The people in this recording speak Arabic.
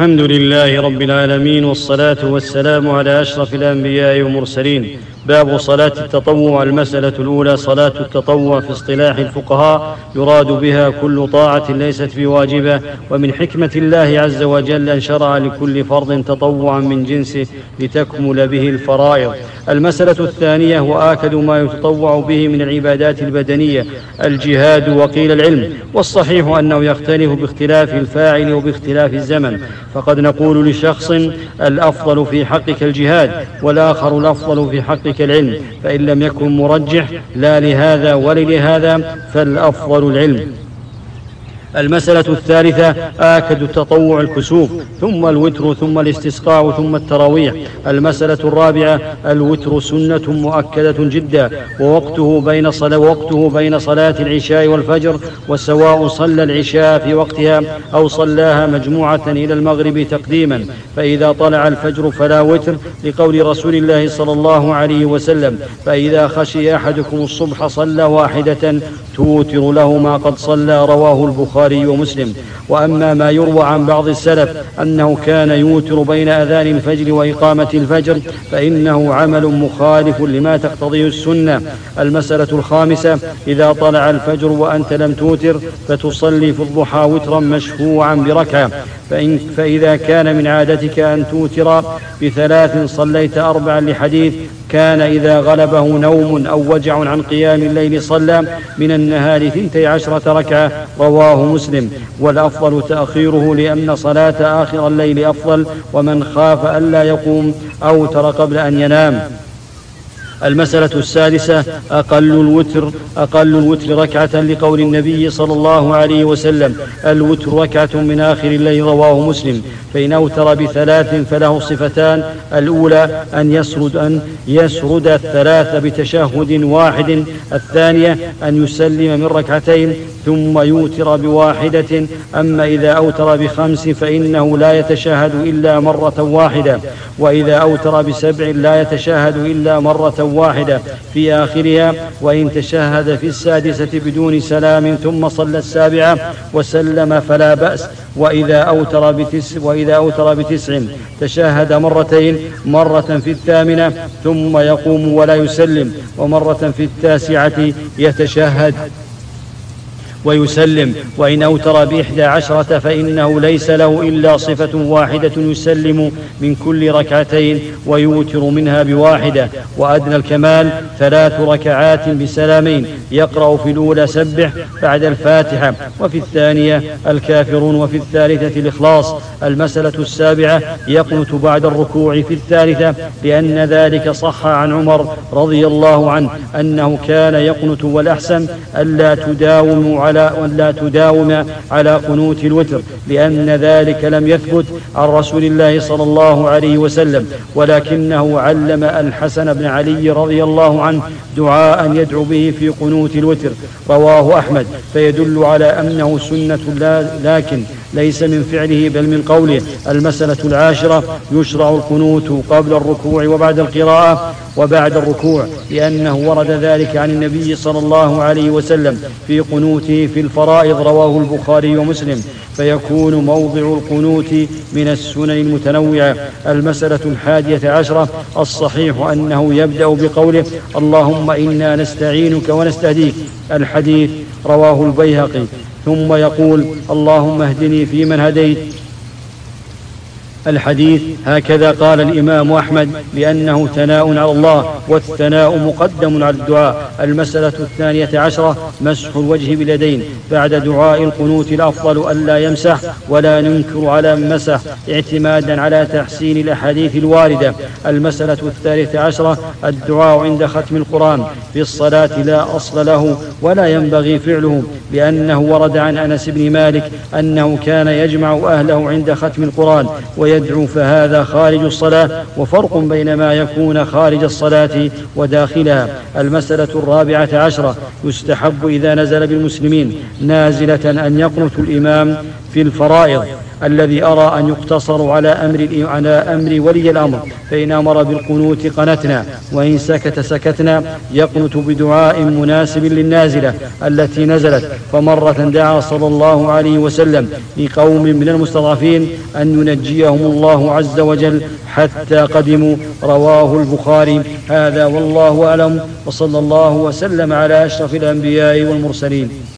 الحمد لله رب العالمين والصلاة والسلام على أشرف الأنبياء والمرسلين باب صلاة التطوع المسألة الأولى صلاة التطوع في اصطلاح الفقهاء يراد بها كل طاعة ليست بواجبة ومن حكمة الله عز وجل أن شرع لكل فرض تطوعا من جنسه لتكمل به الفرائض. المسألة الثانية وآكد ما يتطوع به من العبادات البدنية الجهاد وقيل العلم والصحيح أنه يختلف باختلاف الفاعل وباختلاف الزمن. فقد نقول لشخص الأفضل في حقك الجهاد والآخر الأفضل في حقك العلم فإن لم يكن مرجح لا لهذا وللهذا فالأفضل العلم. المسألة الثالثة آكد التطوع الكسوف ثم الوتر ثم الاستسقاء ثم التراويح. المسألة الرابعة الوتر سنة مؤكدة جدا ووقته بين صلاة وقته بين صلاة العشاء والفجر وسواء صلى العشاء في وقتها أو صلاها مجموعة إلى المغرب تقديما. فإذا طلع الفجر فلا وتر لقول رسول الله صلى الله عليه وسلم. فإذا خشي أحدكم الصبح صلى واحدة توتر له ما قد صلى رواه البخاري. ومسلم. وأما ما يروى عن بعض السلف أنه كان يوتر بين أذان الفجر وإقامة الفجر فإنه عمل مخالف لما تقتضيه السنة. المسألة الخامسة إذا طلع الفجر وأنت لم توتر فتصلي في الضحى وترا مشفوعا بركعة. فإن فإذا كان من عادتك أن توتر بثلاث صليت أربعا لحديث كان إذا غلبه نوم أو وجع عن قيام الليل صلى من النهار ثنتي عشرة ركعة رواه مسلم. والأفضل تأخيره لأن صلاة آخر الليل أفضل ومن خاف ألا يقوم أوتر قبل أن ينام. المسألة السادسة أقل الوتر أقل الوتر ركعة لقول النبي صلى الله عليه وسلم الوتر ركعة من آخر الليل رواه مسلم. فإن أوتر بثلاث فله صفتان الأولى أن يسرد أن يسرد الثلاث بتشهد واحد الثانية أن يسلم من ركعتين ثم يوتر بواحدة. أما إذا أوتر بخمس فإنه لا يتشهد إلا مرة واحدة وإذا أوتر بسبع لا يتشهد إلا مرة واحدة في آخرها وإن تشهد في السادسة بدون سلام ثم صلى السابعة وسلم فلا بأس. وإذا أوتر بتسع وإذا أوتر بتسع تشهد مرتين مرة في الثامنة ثم يقوم ولا يسلم ومرة في التاسعة يتشهد. ويسلم وإن أوتر بإحدى عشرة فإنه ليس له إلا صفة واحدة يسلم من كل ركعتين ويوتر منها بواحدة. وأدنى الكمال ثلاث ركعات بسلامين. يقرأ في الأولى سبح بعد الفاتحة. وفي الثانية الكافرون وفي الثالثة الإخلاص. المسألة السابعة يقنت بعد الركوع في الثالثة لأن ذلك صح عن عمر رضي الله عنه أنه كان يقنت والأحسن ألا تداوموا على ولا تداوم على قنوت الوتر لأن ذلك لم يثبت عن رسول الله صلى الله عليه وسلم ولكنه علم الحسن بن علي رضي الله عنه دعاء يدعو به في قنوت الوتر. رواه أحمد. فيدل على أنه سنة لكن ليس من فعله بل من قوله. المسألة العاشرة يشرع القنوت قبل الركوع وبعد القراءة وبعد الركوع لأنه ورد ذلك عن النبي صلى الله عليه وسلم في قنوته في الفرائض رواه البخاري ومسلم. فيكون موضع القنوت من السنن المتنوعة. المسألة الحادية عشرة الصحيح أنه يبدأ بقوله اللهم إنا نستعينك ونستهديك. الحديث رواه البيهقي. ثم يقول اللهم اهدني فيمن هديت الحديث هكذا قال الإمام أحمد لأنه ثناء على الله والثناء مقدم على الدعاء. المسألة الثانية عشرة مسح الوجه باليدين بعد دعاء القنوت الأفضل ألا يمسح ولا ننكر على مسح اعتمادا على تحسين الأحاديث الواردة. المسألة الثالثة عشرة الدعاء عند ختم القرآن في الصلاة لا أصل له ولا ينبغي فعله لأنه ورد عن أنس بن مالك أنه كان يجمع أهله عند ختم القرآن ويدعو فهذا خارج الصلاة وفرق بين ما يكون خارج الصلاة وداخلها. المسألة الرابعة عشرة. يستحب إذا نزل بالمسلمين نازلة أن يقنت الإمام في الفرائض. الذي أرى أن يقتصر على أمر على أمر ولي الأمر فإن أمر بالقنوت قنتنا وإن سكت سكتنا يقنت بدعاء مناسب للنازلة التي نزلت. فمرة دعا صلى الله عليه وسلم لقوم من المستضعفين أن ينجيهم الله عز وجل حتى قدموا. رواه البخاري. هذا والله أعلم وصلى الله وسلم على أشرف الأنبياء والمرسلين.